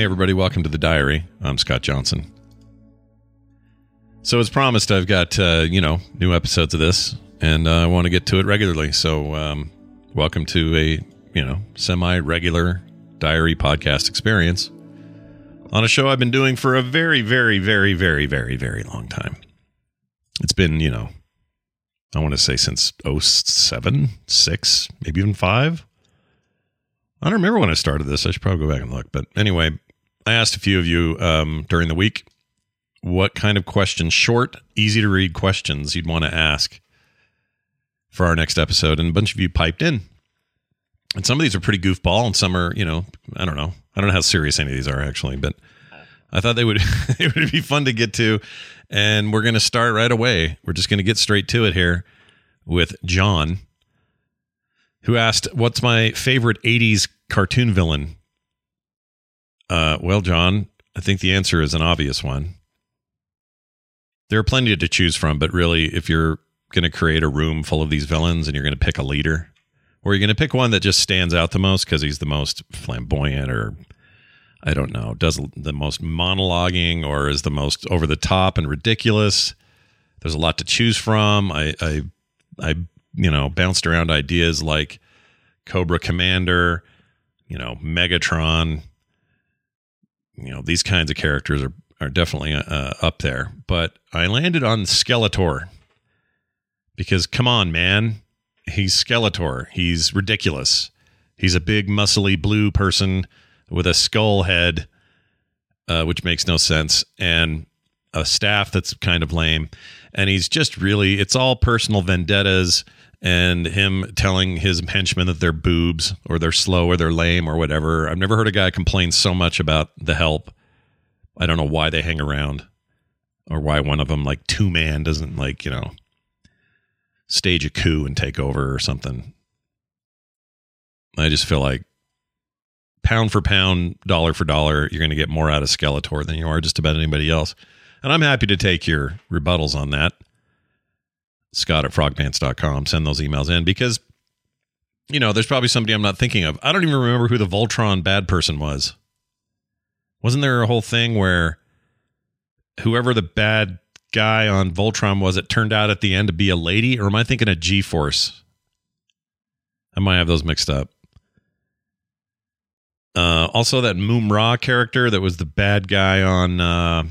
Hey, everybody, welcome to the diary. I'm Scott Johnson. So, as promised, I've got, uh, you know, new episodes of this, and uh, I want to get to it regularly. So, um, welcome to a, you know, semi regular diary podcast experience on a show I've been doing for a very, very, very, very, very, very long time. It's been, you know, I want to say since 07, 6, maybe even 5. I don't remember when I started this. I should probably go back and look. But anyway, I asked a few of you um, during the week what kind of questions, short, easy to read questions you'd want to ask for our next episode. And a bunch of you piped in. And some of these are pretty goofball, and some are, you know, I don't know. I don't know how serious any of these are actually, but I thought they would it would be fun to get to. And we're going to start right away. We're just going to get straight to it here with John who asked, "What's my favorite '80s cartoon villain?" Uh, well, John, I think the answer is an obvious one. There are plenty to choose from, but really, if you're going to create a room full of these villains and you're going to pick a leader, or you're going to pick one that just stands out the most because he's the most flamboyant, or I don't know, does the most monologuing, or is the most over the top and ridiculous. There's a lot to choose from. I, I, I you know, bounced around ideas like Cobra Commander, you know, Megatron. You know, these kinds of characters are are definitely uh, up there. But I landed on Skeletor because, come on, man, he's Skeletor. He's ridiculous. He's a big, muscly blue person with a skull head, uh, which makes no sense, and a staff that's kind of lame. And he's just really, it's all personal vendettas and him telling his henchmen that they're boobs or they're slow or they're lame or whatever. I've never heard a guy complain so much about the help. I don't know why they hang around or why one of them, like two man, doesn't like, you know, stage a coup and take over or something. I just feel like pound for pound, dollar for dollar, you're going to get more out of Skeletor than you are just about anybody else. And I'm happy to take your rebuttals on that scott at frogpants.com. Send those emails in because, you know, there's probably somebody I'm not thinking of. I don't even remember who the Voltron bad person was. Wasn't there a whole thing where whoever the bad guy on Voltron was, it turned out at the end to be a lady? Or am I thinking of G Force? I might have those mixed up. Uh, also, that Mumm-Ra character that was the bad guy on uh,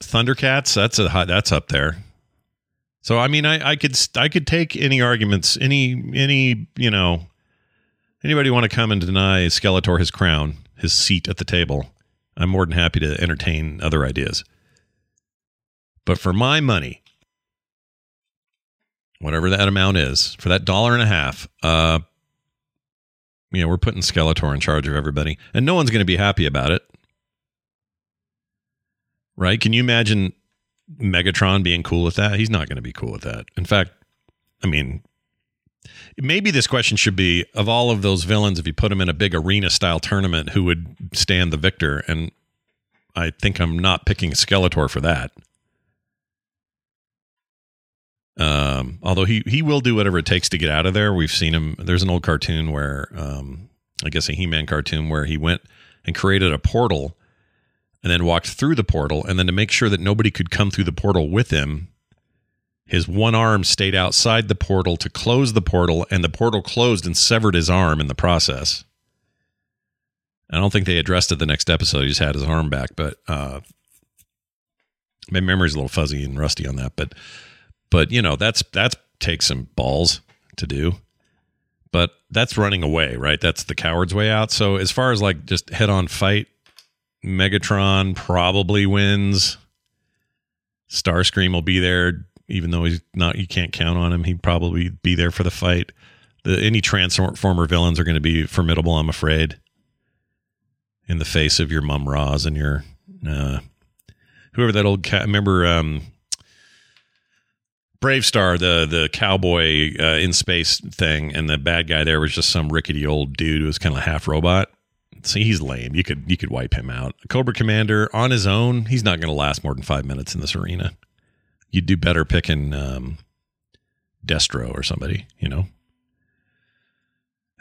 Thundercats. That's a hot, that's up there. So I mean, I, I could I could take any arguments, any any you know, anybody want to come and deny Skeletor his crown, his seat at the table. I'm more than happy to entertain other ideas. But for my money, whatever that amount is, for that dollar and a half, uh, you know, we're putting Skeletor in charge of everybody, and no one's going to be happy about it, right? Can you imagine Megatron being cool with that. He's not going to be cool with that. In fact, I mean, maybe this question should be of all of those villains, if you put them in a big arena style tournament, who would stand the victor? And I think I'm not picking Skeletor for that. Um, although he he will do whatever it takes to get out of there. We've seen him. There's an old cartoon where, um, I guess a He-Man cartoon where he went and created a portal and then walked through the portal. And then to make sure that nobody could come through the portal with him, his one arm stayed outside the portal to close the portal, and the portal closed and severed his arm in the process. I don't think they addressed it the next episode. He just had his arm back, but uh, my memory's a little fuzzy and rusty on that. But but you know that's that's takes some balls to do. But that's running away, right? That's the coward's way out. So as far as like just head on fight, Megatron probably wins. Starscream will be there, even though he's not. You can't count on him. He'd probably be there for the fight. The, any Transformer villains are going to be formidable. I'm afraid. In the face of your Mumm-Ras and your uh, whoever that old cat. Remember um, BraveStarr, the the cowboy uh, in space thing, and the bad guy there was just some rickety old dude who was kind of half robot he's lame. You could you could wipe him out. Cobra Commander on his own, he's not going to last more than five minutes in this arena. You'd do better picking um, Destro or somebody, you know.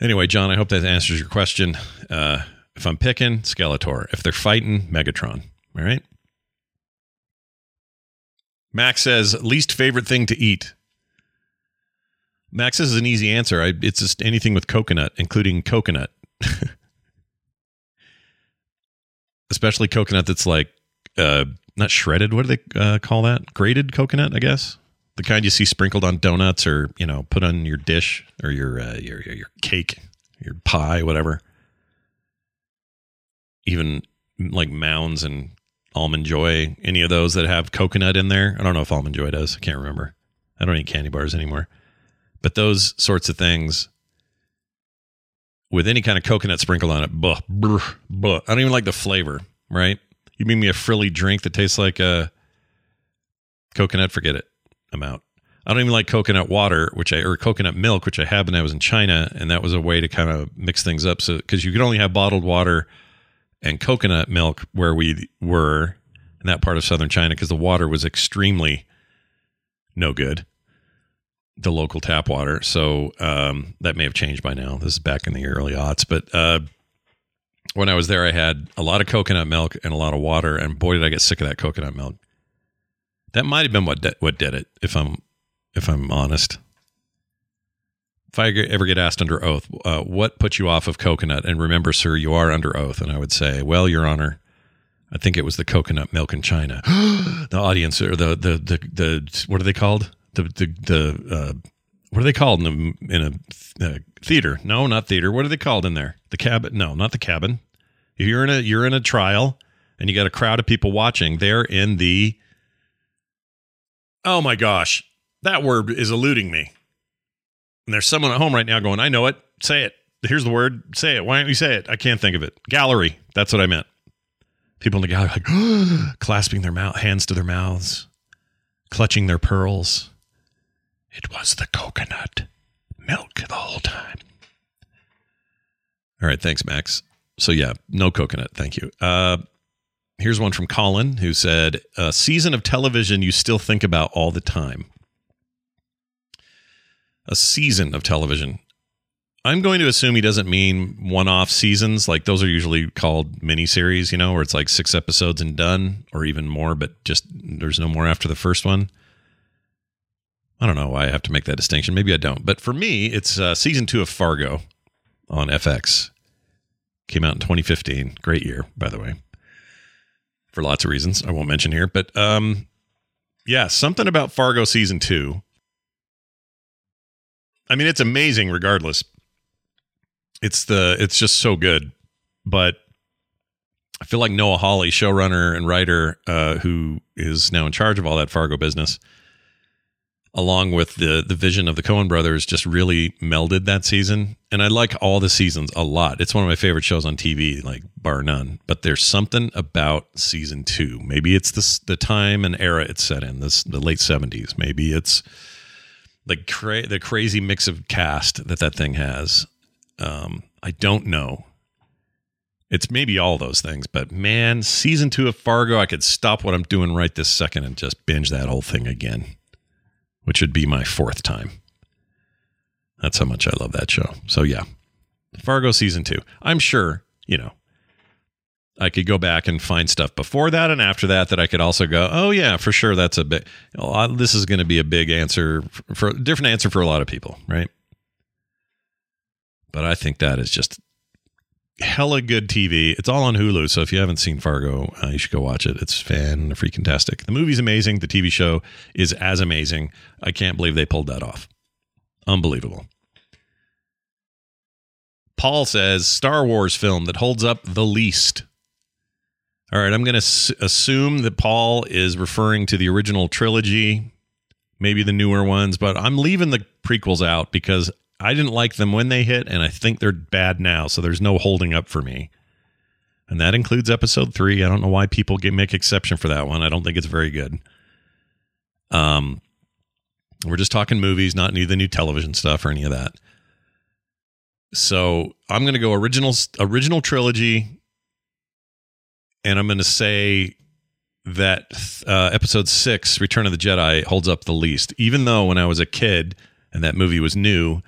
Anyway, John, I hope that answers your question. Uh, If I'm picking, Skeletor. If they're fighting, Megatron. All right. Max says, least favorite thing to eat. Max this is an easy answer. I, it's just anything with coconut, including coconut. Especially coconut that's like uh, not shredded. What do they uh, call that? Grated coconut, I guess. The kind you see sprinkled on donuts or you know put on your dish or your uh, your, your your cake, your pie, whatever. Even like mounds and almond joy, any of those that have coconut in there. I don't know if almond joy does. I can't remember. I don't eat candy bars anymore. But those sorts of things with any kind of coconut sprinkled on it, buh, buh, buh. I don't even like the flavor, right? You mean me a frilly drink that tastes like a uh, coconut? Forget it. I'm out. I don't even like coconut water, which I or coconut milk, which I had when I was in China, and that was a way to kind of mix things up. So because you could only have bottled water and coconut milk where we were in that part of southern China because the water was extremely no good the local tap water. So um, that may have changed by now. This is back in the early aughts, but uh, when I was there, I had a lot of coconut milk and a lot of water, and boy, did I get sick of that coconut milk. That might have been what de- what did it, if I'm if I'm honest. If I ever get asked under oath, uh, what put you off of coconut? And remember, sir, you are under oath. And I would say, well, Your Honor, I think it was the coconut milk in China. the audience or the, the the the what are they called? The the, the uh, what are they called in a, in a uh, theater? No, not theater. What are they called in there? The cabin? No, not the cabin. If you're in a you're in a trial and you got a crowd of people watching, they're in the. Oh my gosh, that word is eluding me. And there's someone at home right now going, "I know it. Say it. Here's the word. Say it. Why don't you say it? I can't think of it. Gallery. That's what I meant. People in the gallery like clasping their mouth, hands to their mouths, clutching their pearls it was the coconut milk the whole time. All right, thanks, Max. So yeah, no coconut. Thank you. Uh, here's one from Colin who said, "A season of television you still think about all the time." A season of television. I'm going to assume he doesn't mean one-off seasons. Like those are usually called miniseries, you know, where it's like six episodes and done, or even more, but just there's no more after the first one. I don't know why I have to make that distinction. Maybe I don't. But for me, it's uh, season two of Fargo on FX. Came out in 2015. Great year, by the way, for lots of reasons I won't mention here. But um, yeah, something about Fargo season two. I mean, it's amazing regardless. It's the it's just so good. But I feel like Noah Hawley, showrunner and writer, uh, who is now in charge of all that Fargo business, along with the the vision of the Coen brothers just really melded that season. And I like all the seasons a lot. It's one of my favorite shows on TV, like bar none. But there's something about season two. Maybe it's the the time and era it's set in, this the late seventies. Maybe it's the cra- the crazy mix of cast that that thing has. Um, I don't know. It's maybe all those things, but man, season two of Fargo, I could stop what I'm doing right this second and just binge that whole thing again which would be my fourth time. That's how much I love that show. So yeah, Fargo season two. I'm sure you know. I could go back and find stuff before that and after that that I could also go, oh yeah, for sure that's a big. This is going to be a big answer for, for different answer for a lot of people, right? But I think that is just hella good TV. It's all on Hulu, so if you haven't seen Fargo, uh, you should go watch it. It's fan freaking tastic. The movie's amazing. The TV show is as amazing. I can't believe they pulled that off. Unbelievable. Paul says Star Wars film that holds up the least. All right, I'm going to s- assume that Paul is referring to the original trilogy, maybe the newer ones, but I'm leaving the prequels out because I didn't like them when they hit, and I think they're bad now. So there's no holding up for me. And that includes episode three. I don't know why people get make exception for that one. I don't think it's very good. Um, we're just talking movies, not any of the new television stuff or any of that. So I'm going to go original original trilogy, and I'm going to say that uh, episode six, Return of the Jedi, holds up the least. Even though when I was a kid and that movie was new,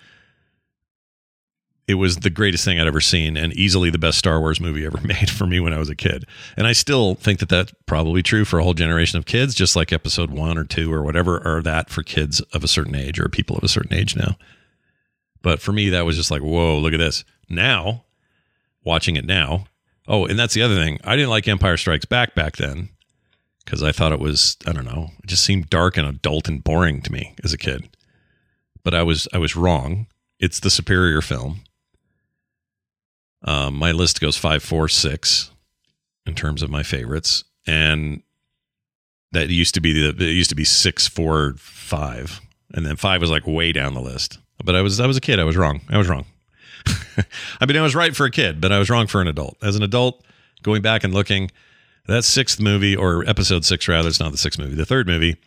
it was the greatest thing I'd ever seen and easily the best Star Wars movie ever made for me when I was a kid. And I still think that that's probably true for a whole generation of kids, just like episode one or two or whatever are that for kids of a certain age or people of a certain age now. But for me, that was just like, whoa, look at this. Now, watching it now, oh, and that's the other thing. I didn't like Empire Strikes Back back then because I thought it was, I don't know, it just seemed dark and adult and boring to me as a kid. But I was I was wrong. It's the superior film um, my list goes five, four, six in terms of my favorites, and that used to be the it used to be six, four, five, and then five was like way down the list. But I was I was a kid. I was wrong. I was wrong. I mean, I was right for a kid, but I was wrong for an adult. As an adult, going back and looking, that sixth movie or episode six rather, it's not the sixth movie, the third movie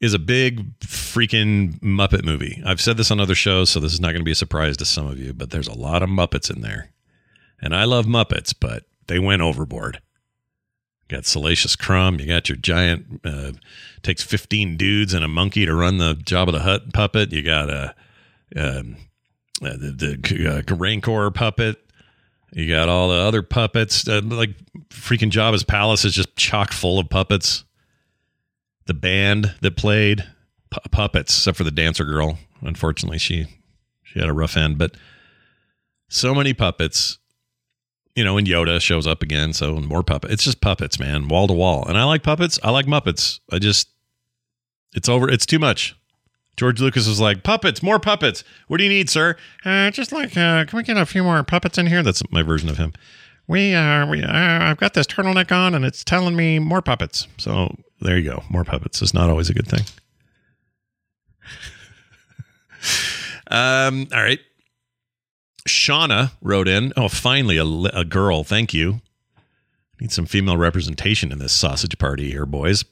is a big freaking Muppet movie. I've said this on other shows, so this is not going to be a surprise to some of you, but there's a lot of Muppets in there. And I love Muppets, but they went overboard. You got Salacious Crumb. You got your giant, uh, takes 15 dudes and a monkey to run the Jabba the Hutt puppet. You got a, um, uh, the, the uh, Rancor puppet. You got all the other puppets. Uh, like freaking Jabba's palace is just chock full of puppets the band that played pu- puppets, except for the dancer girl. Unfortunately, she she had a rough end, but so many puppets. You know, and Yoda shows up again, so more puppets. It's just puppets, man, wall to wall. And I like puppets. I like Muppets. I just, it's over. It's too much. George Lucas was like, puppets, more puppets. What do you need, sir? Uh, just like, uh, can we get a few more puppets in here? That's my version of him. We, uh, we, uh, I've got this turtleneck on, and it's telling me more puppets. So there you go. More puppets is not always a good thing. um, all right. Shauna wrote in. Oh, finally, a, a girl. Thank you. Need some female representation in this sausage party here, boys.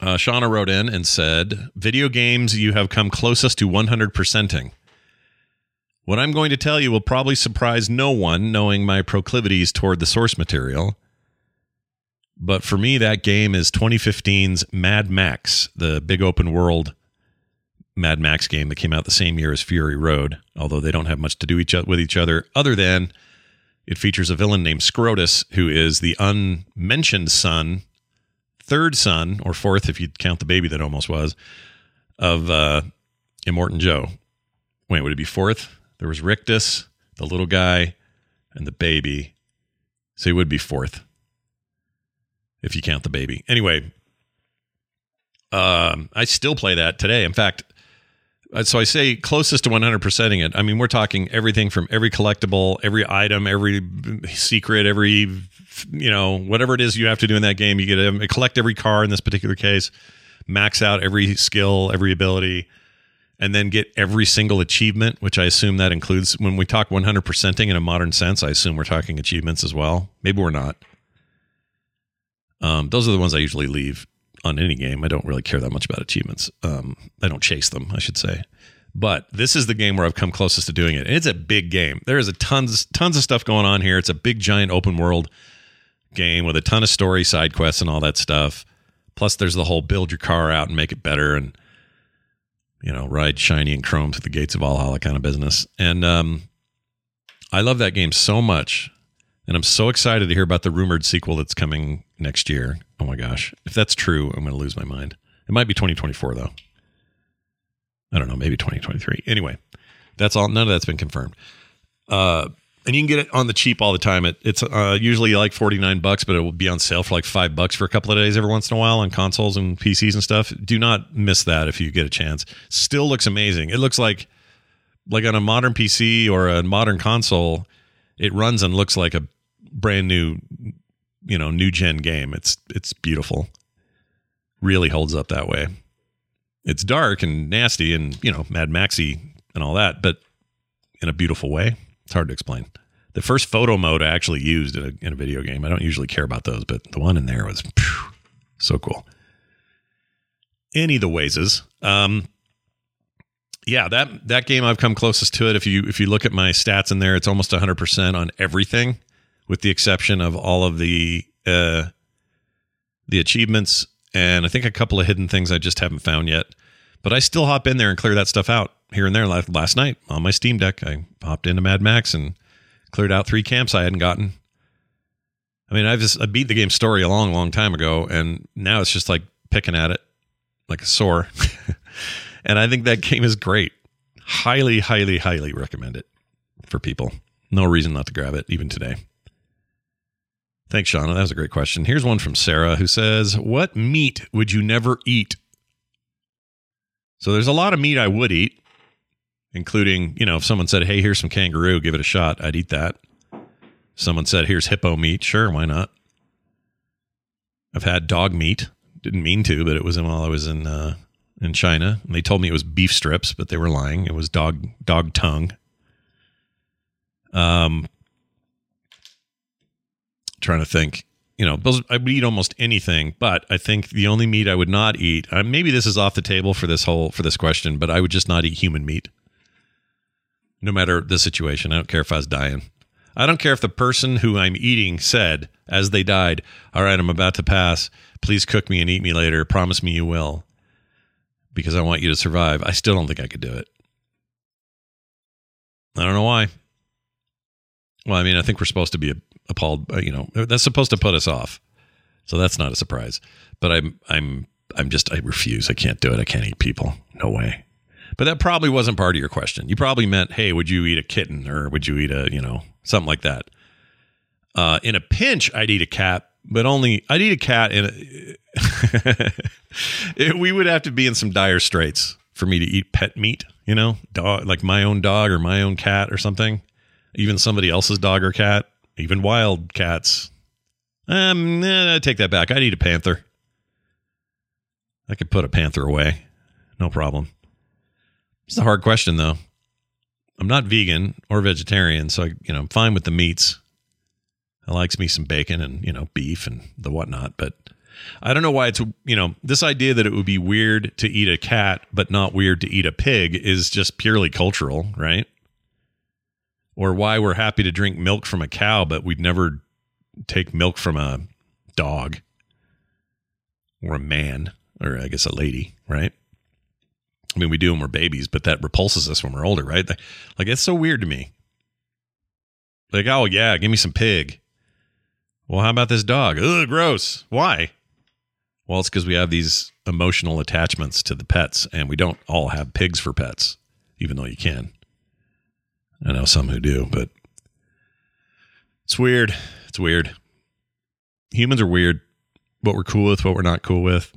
Uh, Shauna wrote in and said, Video games you have come closest to 100%ing. What I'm going to tell you will probably surprise no one knowing my proclivities toward the source material. But for me, that game is 2015's Mad Max, the big open world Mad Max game that came out the same year as Fury Road, although they don't have much to do each with each other, other than it features a villain named Scrotus, who is the unmentioned son, third son, or fourth if you count the baby that almost was, of uh, Immortan Joe. Wait, would it be fourth? There was Rictus, the little guy, and the baby. So he would be fourth if you count the baby. Anyway, um, I still play that today. In fact, uh, so I say closest to 100%ing it. I mean, we're talking everything from every collectible, every item, every secret, every, you know, whatever it is you have to do in that game. You get to collect every car in this particular case, max out every skill, every ability, and then get every single achievement, which I assume that includes when we talk 100%ing in a modern sense. I assume we're talking achievements as well. Maybe we're not. Um, those are the ones I usually leave on any game. I don't really care that much about achievements. Um, I don't chase them, I should say. But this is the game where I've come closest to doing it. And it's a big game. There is a tons tons of stuff going on here. It's a big giant open world game with a ton of story, side quests, and all that stuff. Plus, there's the whole build your car out and make it better, and you know, ride shiny and chrome to the gates of Valhalla kind of business. And um, I love that game so much and I'm so excited to hear about the rumored sequel that's coming next year. Oh my gosh. If that's true, I'm going to lose my mind. It might be 2024, though. I don't know, maybe 2023. Anyway, that's all. None of that's been confirmed. Uh, and you can get it on the cheap all the time. It, it's uh, usually like 49 bucks, but it will be on sale for like five bucks for a couple of days every once in a while on consoles and PCs and stuff. Do not miss that if you get a chance. Still looks amazing. It looks like like on a modern PC or a modern console, it runs and looks like a brand new, you know, new gen game. It's it's beautiful. Really holds up that way. It's dark and nasty and you know Mad Maxy and all that, but in a beautiful way. It's hard to explain. The first photo mode I actually used in a, in a video game. I don't usually care about those, but the one in there was phew, so cool. Any of the ways um, yeah, that that game I've come closest to it. If you if you look at my stats in there, it's almost 100% on everything with the exception of all of the uh, the achievements and I think a couple of hidden things I just haven't found yet. But I still hop in there and clear that stuff out here and there. Last night on my Steam Deck, I hopped into Mad Max and cleared out three camps I hadn't gotten. I mean, I've just I beat the game story a long, long time ago, and now it's just like picking at it like a sore. and I think that game is great. Highly, highly, highly recommend it for people. No reason not to grab it even today. Thanks, Shauna. That was a great question. Here's one from Sarah who says, What meat would you never eat? So there's a lot of meat I would eat, including, you know, if someone said, Hey, here's some kangaroo, give it a shot, I'd eat that. Someone said, Here's hippo meat. Sure, why not? I've had dog meat. Didn't mean to, but it was while I was in uh, in China. And they told me it was beef strips, but they were lying. It was dog dog tongue. Um, trying to think. You know, I would eat almost anything, but I think the only meat I would not eat. Uh, maybe this is off the table for this whole for this question, but I would just not eat human meat, no matter the situation. I don't care if I was dying. I don't care if the person who I'm eating said as they died, "All right, I'm about to pass. Please cook me and eat me later. Promise me you will." Because I want you to survive. I still don't think I could do it. I don't know why. Well, I mean, I think we're supposed to be appalled. Uh, you know, that's supposed to put us off. So that's not a surprise. But I'm I'm I'm just I refuse. I can't do it. I can't eat people. No way. But that probably wasn't part of your question. You probably meant, "Hey, would you eat a kitten or would you eat a, you know, something like that?" Uh, in a pinch, I'd eat a cat, but only I'd eat a cat in a it, we would have to be in some dire straits for me to eat pet meat, you know, dog like my own dog or my own cat or something even somebody else's dog or cat, even wild cats. Um, eh, I take that back. I need a panther. I could put a panther away. No problem. It's a hard question though. I'm not vegan or vegetarian, so I, you know, I'm fine with the meats. I likes me some bacon and, you know, beef and the whatnot, but I don't know why it's, you know, this idea that it would be weird to eat a cat, but not weird to eat a pig is just purely cultural, right? Or why we're happy to drink milk from a cow, but we'd never take milk from a dog or a man, or I guess a lady, right? I mean, we do when we're babies, but that repulses us when we're older, right? Like, it's so weird to me. Like, oh, yeah, give me some pig. Well, how about this dog? Ugh, gross. Why? Well, it's because we have these emotional attachments to the pets, and we don't all have pigs for pets, even though you can. Some who do, but it's weird. It's weird. Humans are weird. What we're cool with, what we're not cool with.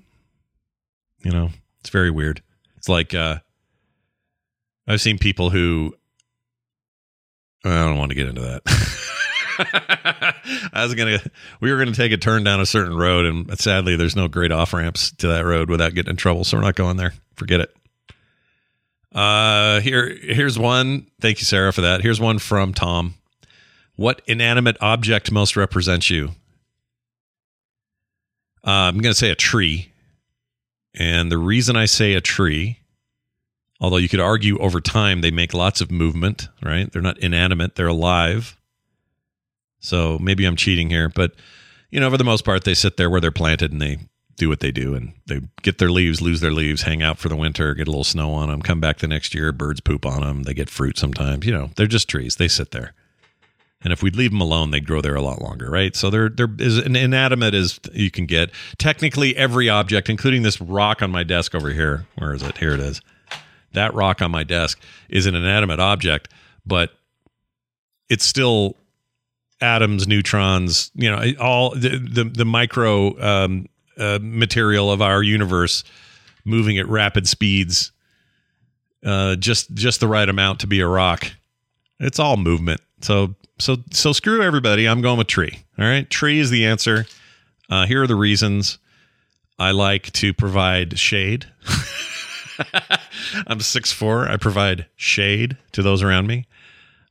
You know, it's very weird. It's like uh I've seen people who I don't want to get into that. I was gonna we were gonna take a turn down a certain road and sadly there's no great off ramps to that road without getting in trouble, so we're not going there. Forget it. Uh, here, here's one. Thank you, Sarah, for that. Here's one from Tom. What inanimate object most represents you? Uh, I'm going to say a tree. And the reason I say a tree, although you could argue over time they make lots of movement, right? They're not inanimate, they're alive. So maybe I'm cheating here, but you know, for the most part, they sit there where they're planted and they do what they do and they get their leaves, lose their leaves, hang out for the winter, get a little snow on them, come back the next year, birds poop on them, they get fruit sometimes. You know, they're just trees. They sit there. And if we'd leave them alone, they'd grow there a lot longer, right? So they're they're as inanimate as you can get. Technically, every object, including this rock on my desk over here, where is it? Here it is. That rock on my desk is an inanimate object, but it's still atoms, neutrons, you know, all the the, the micro um, uh, material of our universe moving at rapid speeds, uh, just just the right amount to be a rock. It's all movement. So so so screw everybody. I'm going with tree. All right, tree is the answer. Uh, here are the reasons. I like to provide shade. I'm six four. I provide shade to those around me.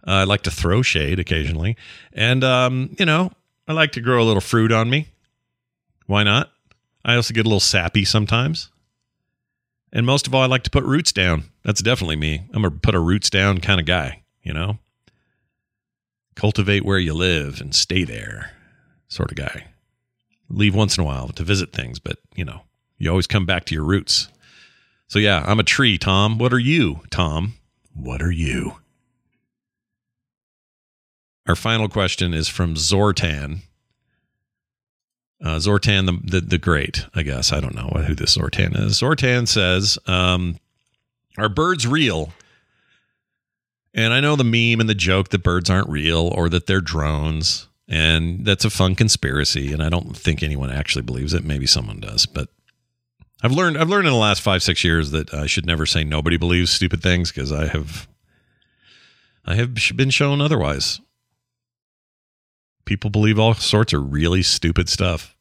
Uh, I like to throw shade occasionally, and um, you know, I like to grow a little fruit on me. Why not? I also get a little sappy sometimes. And most of all, I like to put roots down. That's definitely me. I'm a put a roots down kind of guy, you know? Cultivate where you live and stay there sort of guy. Leave once in a while to visit things, but, you know, you always come back to your roots. So yeah, I'm a tree, Tom. What are you, Tom? What are you? Our final question is from Zortan. Uh, Zortan the, the, the Great, I guess. I don't know who this Zortan is. Zortan says, um, "Are birds real?" And I know the meme and the joke that birds aren't real or that they're drones, and that's a fun conspiracy. And I don't think anyone actually believes it. Maybe someone does, but I've learned I've learned in the last five six years that I should never say nobody believes stupid things because I have I have been shown otherwise people believe all sorts of really stupid stuff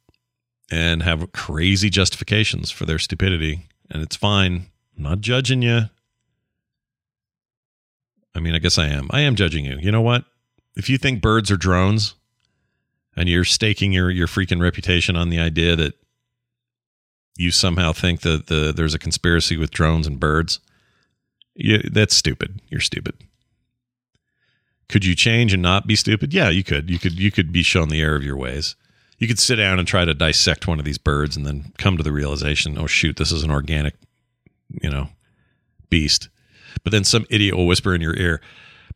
and have crazy justifications for their stupidity. And it's fine. I'm not judging you. I mean, I guess I am. I am judging you. You know what? If you think birds are drones and you're staking your, your freaking reputation on the idea that you somehow think that the, there's a conspiracy with drones and birds, you, that's stupid. You're stupid. Could you change and not be stupid? Yeah, you could. You could you could be shown the error of your ways. You could sit down and try to dissect one of these birds and then come to the realization, oh shoot, this is an organic, you know, beast. But then some idiot will whisper in your ear,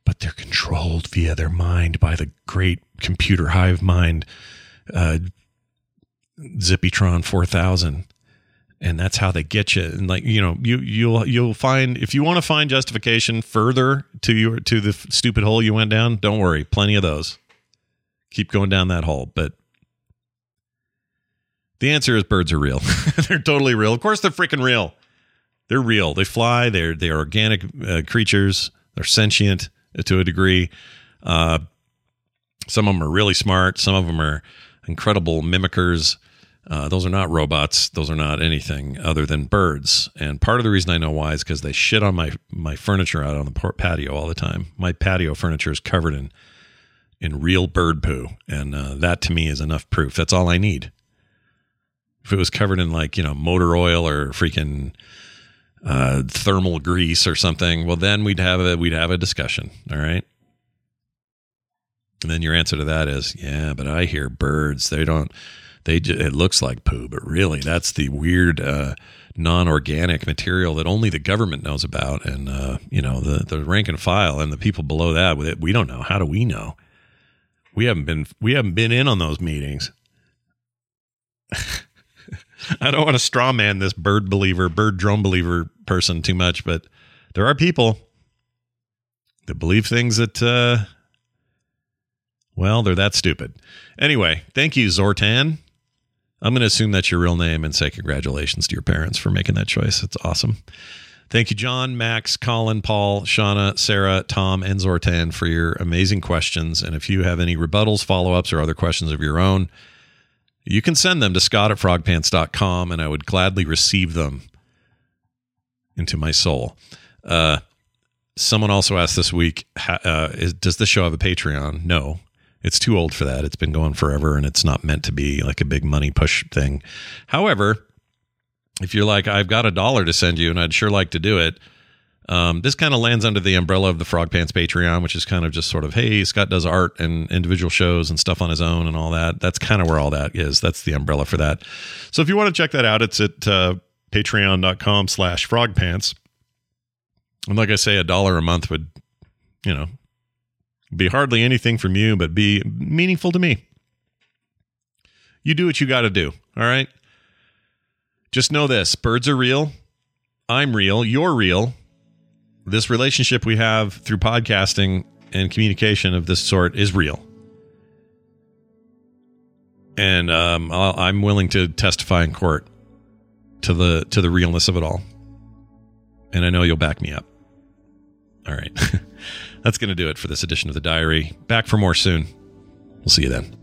but they're controlled via their mind by the great computer hive mind uh, Zippytron 4000 and that's how they get you. And like you know you you'll you'll find if you want to find justification further to your to the stupid hole you went down don't worry plenty of those. Keep going down that hole. But the answer is birds are real. They're totally real. Of course they're freaking real. They're real. They fly. They're they're organic uh, creatures. They're sentient to a degree. Uh, some of them are really smart. Some of them are incredible mimickers uh, those are not robots. Those are not anything other than birds. And part of the reason I know why is because they shit on my my furniture out on the patio all the time. My patio furniture is covered in in real bird poo, and uh, that to me is enough proof. That's all I need. If it was covered in like you know motor oil or freaking uh, thermal grease or something, well then we'd have a we'd have a discussion. All right. And then your answer to that is, yeah, but I hear birds. They don't they it looks like poo, but really that's the weird uh, non-organic material that only the government knows about, and uh, you know the the rank and file and the people below that with it. We don't know. How do we know? We haven't been we haven't been in on those meetings. I don't want to straw man this bird believer, bird drone believer person too much, but there are people that believe things that uh, well, they're that stupid. Anyway, thank you, Zortan. I'm going to assume that's your real name and say congratulations to your parents for making that choice. It's awesome. Thank you, John, Max, Colin, Paul, Shauna, Sarah, Tom, and Zortan for your amazing questions. And if you have any rebuttals, follow ups, or other questions of your own, you can send them to scott at frogpants.com and I would gladly receive them into my soul. Uh, someone also asked this week uh, is, Does this show have a Patreon? No. It's too old for that. It's been going forever and it's not meant to be like a big money push thing. However, if you're like, I've got a dollar to send you and I'd sure like to do it, um, this kind of lands under the umbrella of the Frog Pants Patreon, which is kind of just sort of, hey, Scott does art and individual shows and stuff on his own and all that. That's kind of where all that is. That's the umbrella for that. So if you want to check that out, it's at uh, patreon.com slash frogpants. And like I say, a dollar a month would, you know, be hardly anything from you, but be meaningful to me. You do what you got to do. All right. Just know this birds are real. I'm real. You're real. This relationship we have through podcasting and communication of this sort is real. And um, I'm willing to testify in court to the to the realness of it all. And I know you'll back me up. All right. That's going to do it for this edition of the diary. Back for more soon. We'll see you then.